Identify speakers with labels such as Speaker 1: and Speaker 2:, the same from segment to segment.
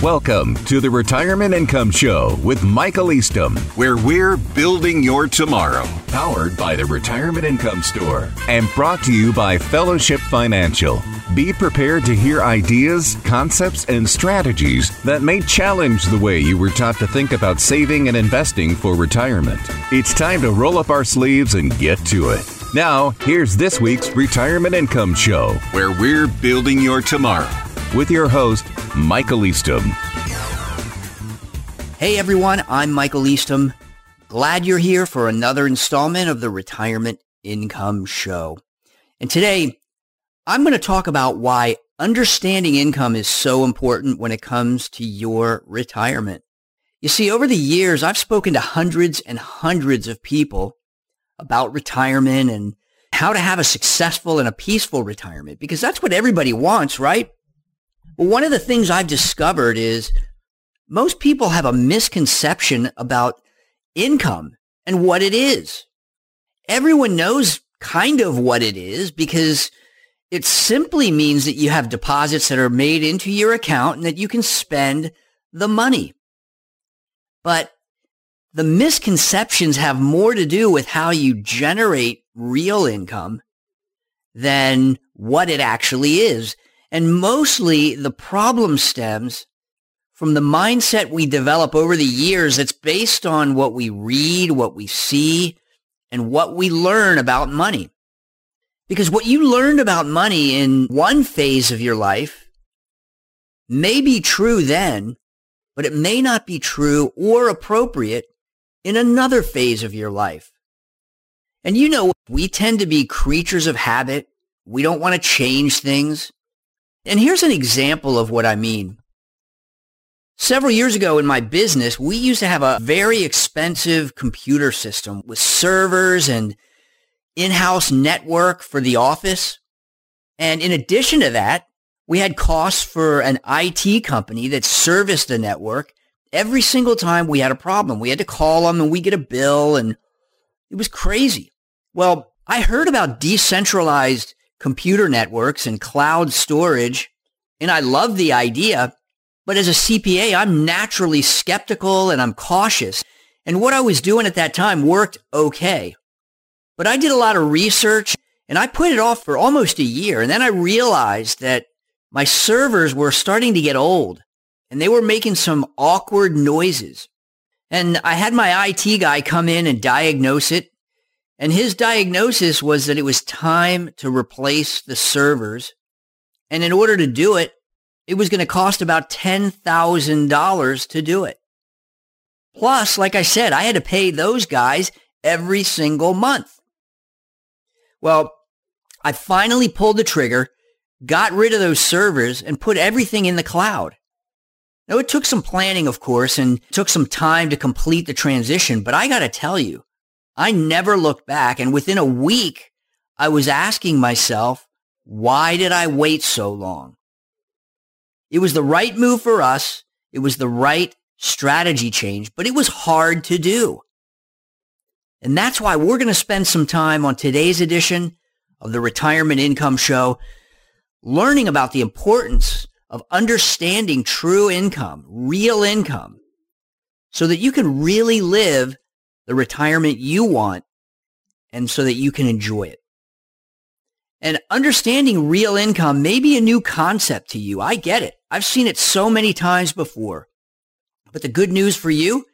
Speaker 1: Welcome to the Retirement Income Show with Michael Eastham, where we're building your tomorrow. Powered by the Retirement Income Store and brought to you by Fellowship Financial. Be prepared to hear ideas, concepts, and strategies that may challenge the way you were taught to think about saving and investing for retirement. It's time to roll up our sleeves and get to it. Now, here's this week's Retirement Income Show, where we're building your tomorrow with your host, Michael Eastham.
Speaker 2: Hey everyone, I'm Michael Eastham. Glad you're here for another installment of the Retirement Income Show. And today, I'm going to talk about why understanding income is so important when it comes to your retirement. You see, over the years, I've spoken to hundreds and hundreds of people about retirement and how to have a successful and a peaceful retirement because that's what everybody wants, right? But one of the things I've discovered is most people have a misconception about income and what it is. Everyone knows kind of what it is because it simply means that you have deposits that are made into your account and that you can spend the money. But the misconceptions have more to do with how you generate real income than what it actually is. And mostly the problem stems from the mindset we develop over the years that's based on what we read, what we see, and what we learn about money. Because what you learned about money in one phase of your life may be true then, but it may not be true or appropriate in another phase of your life. And you know, we tend to be creatures of habit. We don't want to change things. And here's an example of what I mean. Several years ago in my business, we used to have a very expensive computer system with servers and in-house network for the office. And in addition to that, we had costs for an IT company that serviced the network. Every single time we had a problem, we had to call them and we get a bill and it was crazy. Well, I heard about decentralized computer networks and cloud storage. And I love the idea. But as a CPA, I'm naturally skeptical and I'm cautious. And what I was doing at that time worked okay. But I did a lot of research and I put it off for almost a year. And then I realized that my servers were starting to get old and they were making some awkward noises. And I had my IT guy come in and diagnose it. And his diagnosis was that it was time to replace the servers. And in order to do it, it was going to cost about $10,000 to do it. Plus, like I said, I had to pay those guys every single month. Well, I finally pulled the trigger, got rid of those servers, and put everything in the cloud. Now, it took some planning, of course, and took some time to complete the transition, but I got to tell you, I never looked back. And within a week, I was asking myself, why did I wait so long? It was the right move for us. It was the right strategy change, but it was hard to do. And that's why we're going to spend some time on today's edition of the Retirement Income Show learning about the importance of understanding true income, real income, so that you can really live the retirement you want and so that you can enjoy it. And understanding real income may be a new concept to you. I get it. I've seen it so many times before. But the good news for you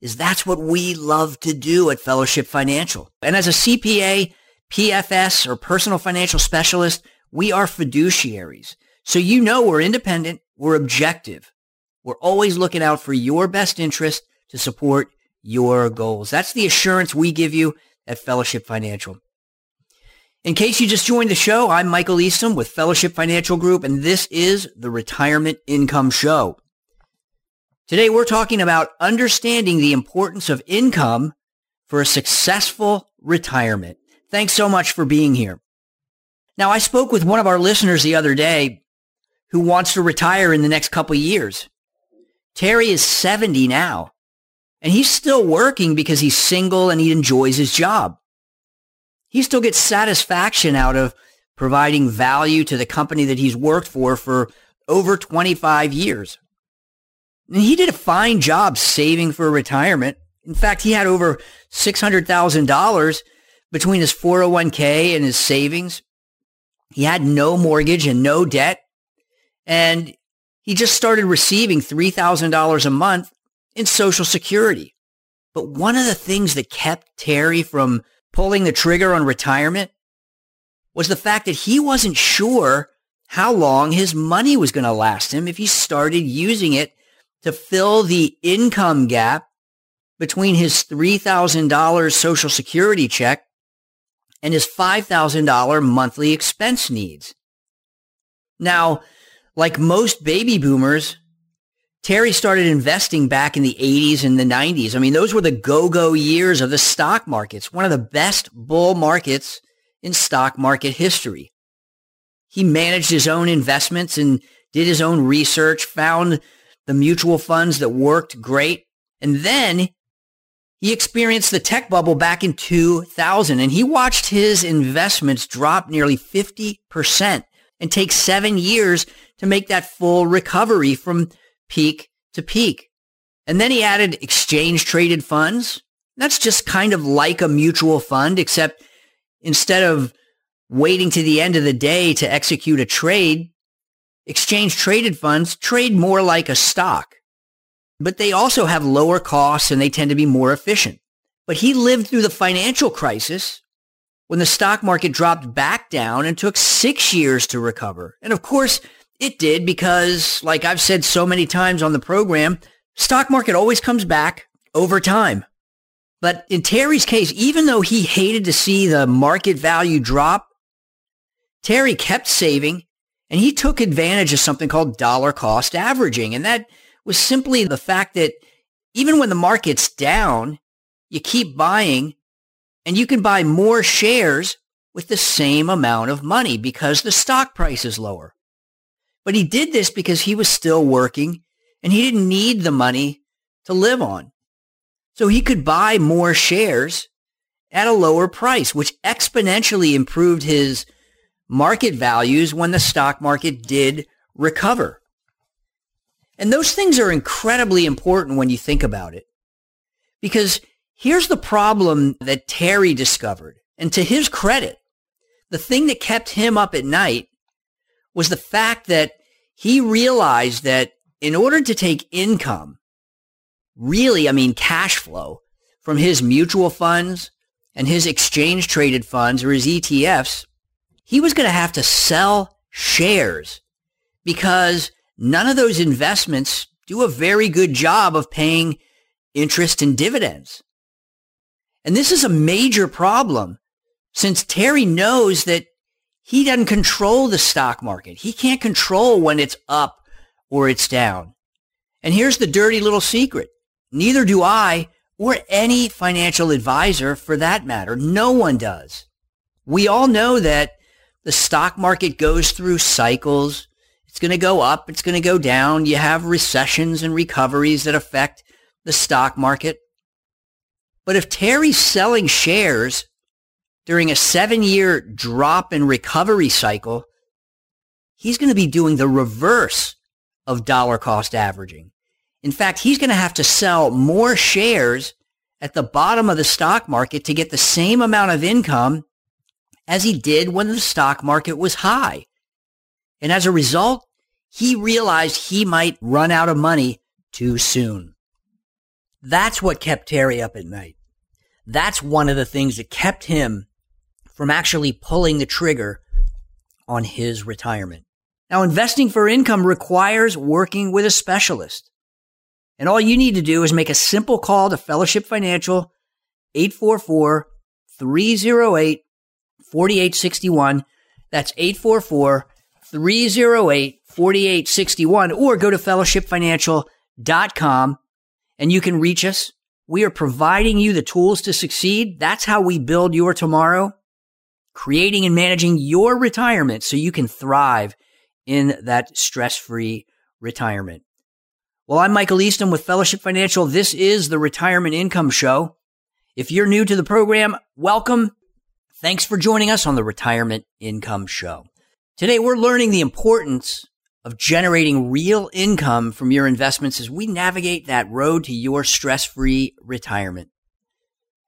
Speaker 2: is that's what we love to do at Fellowship Financial. And as a CPA, PFS, or personal financial specialist, we are fiduciaries. So you know we're independent, we're objective. We're always looking out for your best interest to support your goals. That's the assurance we give you at Fellowship Financial. In case you just joined the show, I'm Michael Eastham with Fellowship Financial Group, and this is the Retirement Income Show. Today, we're talking about understanding the importance of income for a successful retirement. Thanks so much for being here. Now, I spoke with one of our listeners the other day who wants to retire in the next couple years. Terry is 70 now. And he's still working because he's single and he enjoys his job. He still gets satisfaction out of providing value to the company that he's worked for for over 25 years. And he did a fine job saving for retirement. In fact, he had over $600,000 between his 401k and his savings. He had no mortgage and no debt. And he just started receiving $3,000 a month in Social Security. But one of the things that kept Terry from pulling the trigger on retirement was the fact that he wasn't sure how long his money was going to last him if he started using it to fill the income gap between his $3,000 Social Security check and his $5,000 monthly expense needs. Now, like most baby boomers, Terry started investing back in the 80s and the 90s. I mean, those were the go-go years of the stock markets, one of the best bull markets in stock market history. He managed his own investments and did his own research, found the mutual funds that worked great. And then he experienced the tech bubble back in 2000 and he watched his investments drop nearly 50% and take seven years to make that full recovery from peak to peak. And then he added exchange traded funds. That's just kind of like a mutual fund, except instead of waiting to the end of the day to execute a trade, exchange traded funds trade more like a stock. But they also have lower costs and they tend to be more efficient. But he lived through the financial crisis when the stock market dropped back down and took six years to recover. And of course, it did because, like I've said so many times on the program, stock market always comes back over time. But in Terry's case, even though he hated to see the market value drop, Terry kept saving and he took advantage of something called dollar cost averaging. And that was simply the fact that even when the market's down, you keep buying and you can buy more shares with the same amount of money because the stock price is lower. But he did this because he was still working and he didn't need the money to live on. So he could buy more shares at a lower price, which exponentially improved his market values when the stock market did recover. And those things are incredibly important when you think about it. Because here's the problem that Terry discovered. And to his credit, the thing that kept him up at night was the fact that he realized that in order to take income, really, I mean, cash flow from his mutual funds and his exchange traded funds or his ETFs, he was going to have to sell shares because none of those investments do a very good job of paying interest and dividends. And this is a major problem since Terry knows that he doesn't control the stock market. He can't control when it's up or it's down. And here's the dirty little secret. Neither do I or any financial advisor for that matter. No one does. We all know that the stock market goes through cycles. It's going to go up. It's going to go down. You have recessions and recoveries that affect the stock market. But if Terry's selling shares during a seven year drop and recovery cycle, he's going to be doing the reverse of dollar cost averaging. In fact, he's going to have to sell more shares at the bottom of the stock market to get the same amount of income as he did when the stock market was high. And as a result, he realized he might run out of money too soon. That's what kept Terry up at night. That's one of the things that kept him from actually pulling the trigger on his retirement. Now, investing for income requires working with a specialist. And all you need to do is make a simple call to Fellowship Financial 844 308 4861. That's 844 308 4861 or go to fellowshipfinancial.com and you can reach us. We are providing you the tools to succeed. That's how we build your tomorrow creating and managing your retirement so you can thrive in that stress free retirement. Well, I'm Michael Eastham with Fellowship Financial. This is the Retirement Income Show. If you're new to the program, welcome. Thanks for joining us on the Retirement Income Show. Today, we're learning the importance of generating real income from your investments as we navigate that road to your stress free retirement.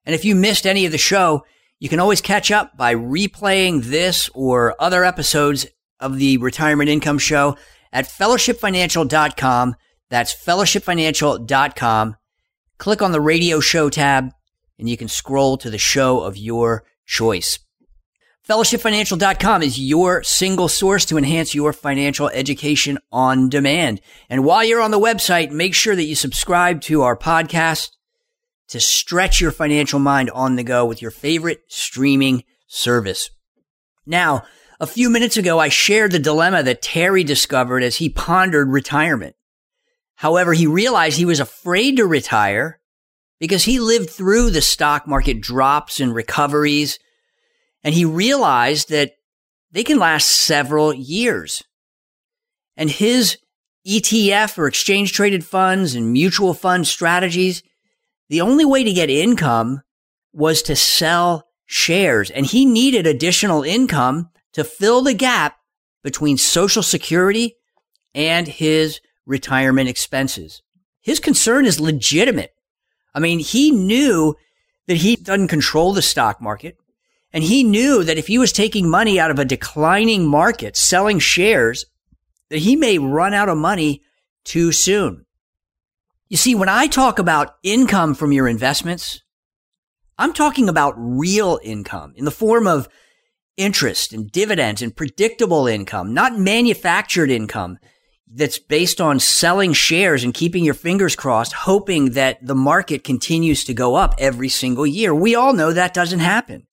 Speaker 2: And if you missed any of the show, you can always catch up by replaying this or other episodes of the Retirement Income Show at fellowshipfinancial.com. That's fellowshipfinancial.com. Click on the radio show tab and you can scroll to the show of your choice. Fellowshipfinancial.com is your single source to enhance your financial education on demand. And while you're on the website, make sure that you subscribe to our podcast to stretch your financial mind on the go with your favorite streaming service. Now, a few minutes ago, I shared the dilemma that Terry discovered as he pondered retirement. However, he realized he was afraid to retire because he lived through the stock market drops and recoveries and he realized that they can last several years. And his ETF or exchange traded funds and mutual fund strategies, the only way to get income was to sell shares. And he needed additional income to fill the gap between Social Security and his retirement expenses. His concern is legitimate. I mean, he knew that he doesn't control the stock market. And he knew that if he was taking money out of a declining market, selling shares, that he may run out of money too soon. You see, when I talk about income from your investments, I'm talking about real income in the form of interest and dividends and predictable income, not manufactured income that's based on selling shares and keeping your fingers crossed, hoping that the market continues to go up every single year. We all know that doesn't happen.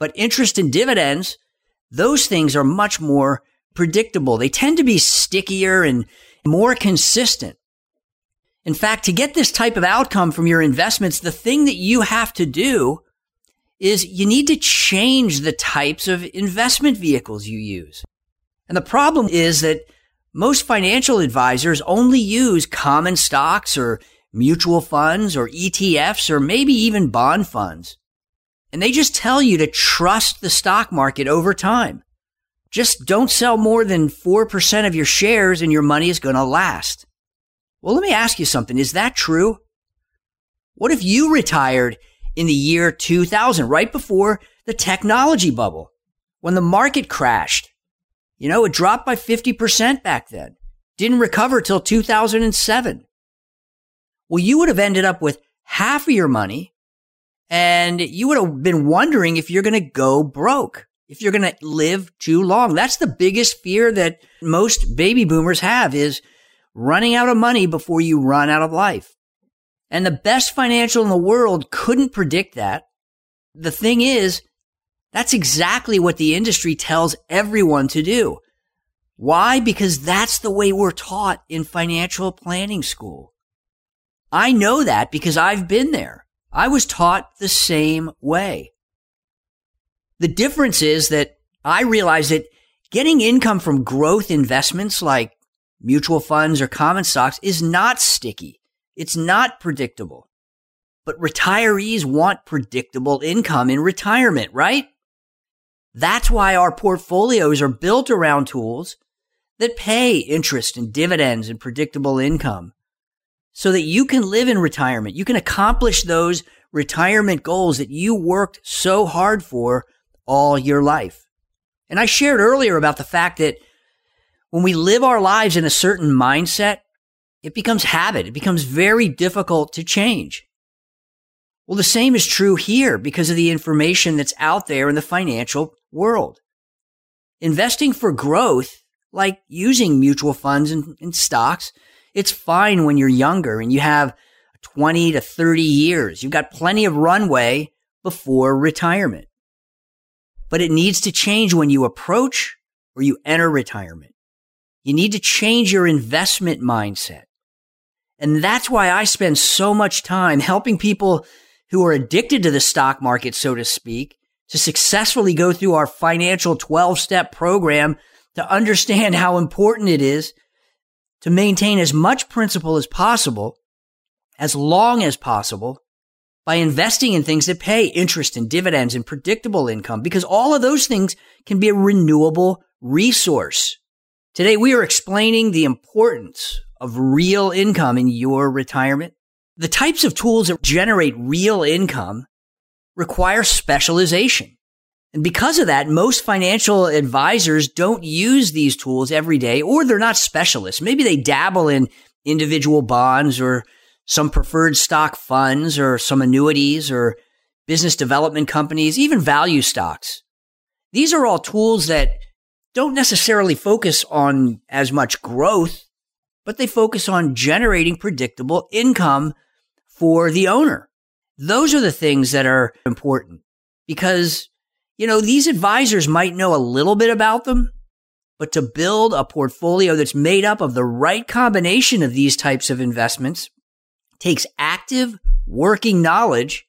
Speaker 2: But interest and dividends, those things are much more predictable. They tend to be stickier and more consistent. In fact, to get this type of outcome from your investments, the thing that you have to do is you need to change the types of investment vehicles you use. And the problem is that most financial advisors only use common stocks or mutual funds or ETFs or maybe even bond funds. And they just tell you to trust the stock market over time. Just don't sell more than 4% of your shares and your money is going to last. Well, let me ask you something. Is that true? What if you retired in the year 2000, right before the technology bubble, when the market crashed? You know, it dropped by 50% back then. Didn't recover till 2007. Well, you would have ended up with half of your money and you would have been wondering if you're going to go broke, if you're going to live too long. That's the biggest fear that most baby boomers have is running out of money before you run out of life. And the best financial in the world couldn't predict that. The thing is, that's exactly what the industry tells everyone to do. Why? Because that's the way we're taught in financial planning school. I know that because I've been there. I was taught the same way. The difference is that I realized that getting income from growth investments like mutual funds or common stocks is not sticky. It's not predictable. But retirees want predictable income in retirement, right? That's why our portfolios are built around tools that pay interest and dividends and predictable income so that you can live in retirement. You can accomplish those retirement goals that you worked so hard for all your life. And I shared earlier about the fact that when we live our lives in a certain mindset, it becomes habit. It becomes very difficult to change. Well, the same is true here because of the information that's out there in the financial world. Investing for growth, like using mutual funds and, and stocks, it's fine when you're younger and you have 20 to 30 years. You've got plenty of runway before retirement. But it needs to change when you approach or you enter retirement. You need to change your investment mindset. And that's why I spend so much time helping people who are addicted to the stock market, so to speak, to successfully go through our financial 12 step program to understand how important it is to maintain as much principal as possible, as long as possible, by investing in things that pay interest and dividends and predictable income, because all of those things can be a renewable resource. Today, we are explaining the importance of real income in your retirement. The types of tools that generate real income require specialization. And because of that, most financial advisors don't use these tools every day, or they're not specialists. Maybe they dabble in individual bonds or some preferred stock funds or some annuities or business development companies, even value stocks. These are all tools that don't necessarily focus on as much growth, but they focus on generating predictable income for the owner. Those are the things that are important because, you know, these advisors might know a little bit about them, but to build a portfolio that's made up of the right combination of these types of investments takes active working knowledge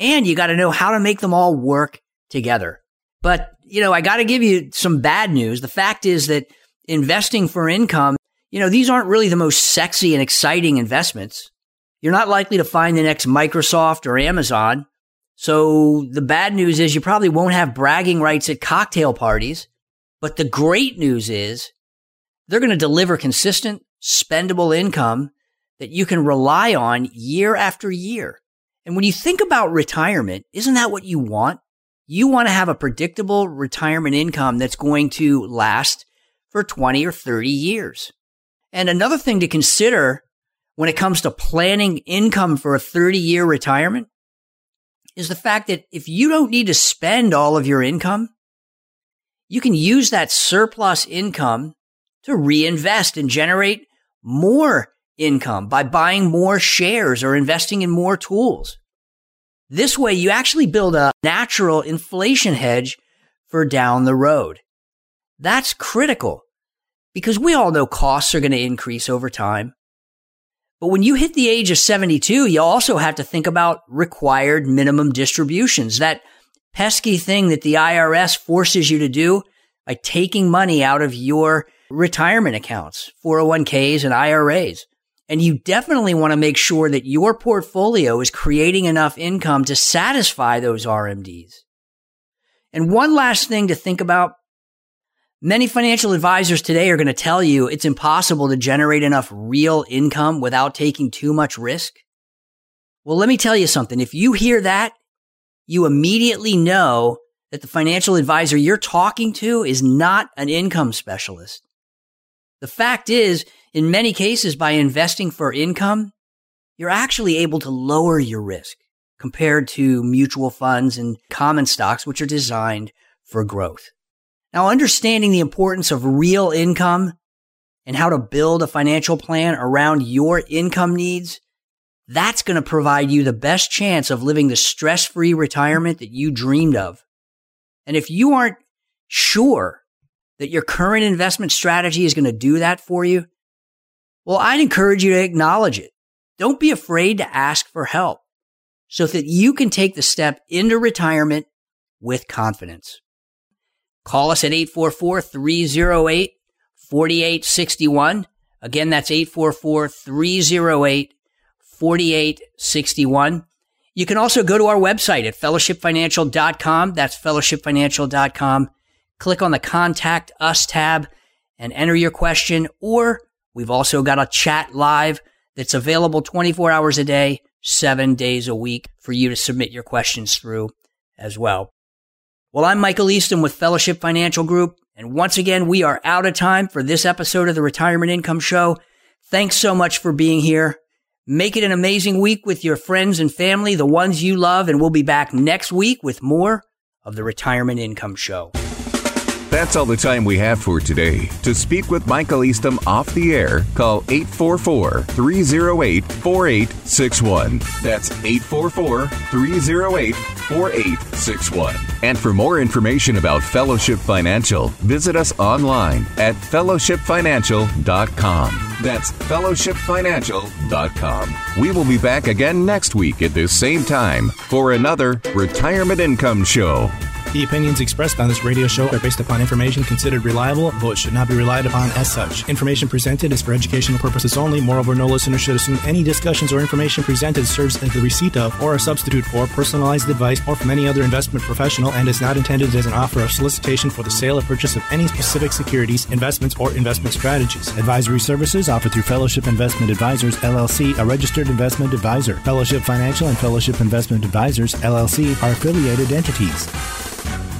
Speaker 2: and you got to know how to make them all work together. But you know, I got to give you some bad news. The fact is that investing for income, you know, these aren't really the most sexy and exciting investments. You're not likely to find the next Microsoft or Amazon. So the bad news is you probably won't have bragging rights at cocktail parties. But the great news is they're going to deliver consistent, spendable income that you can rely on year after year. And when you think about retirement, isn't that what you want? You want to have a predictable retirement income that's going to last for 20 or 30 years. And another thing to consider when it comes to planning income for a 30 year retirement is the fact that if you don't need to spend all of your income, you can use that surplus income to reinvest and generate more income by buying more shares or investing in more tools. This way, you actually build a natural inflation hedge for down the road. That's critical because we all know costs are going to increase over time. But when you hit the age of 72, you also have to think about required minimum distributions, that pesky thing that the IRS forces you to do by taking money out of your retirement accounts, 401ks and IRAs. And you definitely want to make sure that your portfolio is creating enough income to satisfy those RMDs. And one last thing to think about. Many financial advisors today are going to tell you it's impossible to generate enough real income without taking too much risk. Well, let me tell you something. If you hear that, you immediately know that the financial advisor you're talking to is not an income specialist. The fact is, in many cases, by investing for income, you're actually able to lower your risk compared to mutual funds and common stocks, which are designed for growth. Now, understanding the importance of real income and how to build a financial plan around your income needs, that's going to provide you the best chance of living the stress free retirement that you dreamed of. And if you aren't sure that your current investment strategy is going to do that for you, well, I'd encourage you to acknowledge it. Don't be afraid to ask for help so that you can take the step into retirement with confidence. Call us at 844-308-4861. Again, that's 844-308-4861. You can also go to our website at fellowshipfinancial.com. That's fellowshipfinancial.com. Click on the contact us tab and enter your question or We've also got a chat live that's available 24 hours a day, seven days a week for you to submit your questions through as well. Well, I'm Michael Eastham with Fellowship Financial Group. And once again, we are out of time for this episode of the Retirement Income Show. Thanks so much for being here. Make it an amazing week with your friends and family, the ones you love, and we'll be back next week with more of the Retirement Income Show.
Speaker 1: That's all the time we have for today. To speak with Michael Eastham off the air, call 844 308 4861. That's 844 308 4861. And for more information about Fellowship Financial, visit us online at fellowshipfinancial.com. That's fellowshipfinancial.com. We will be back again next week at this same time for another Retirement Income Show.
Speaker 3: The opinions expressed on this radio show are based upon information considered reliable, it should not be relied upon as such. Information presented is for educational purposes only. Moreover, no listener should assume any discussions or information presented serves as the receipt of or a substitute for personalized advice or from any other investment professional and is not intended as an offer of solicitation for the sale or purchase of any specific securities, investments, or investment strategies. Advisory services offered through Fellowship Investment Advisors, LLC, a registered investment advisor. Fellowship Financial and Fellowship Investment Advisors, LLC, are affiliated entities. Bye.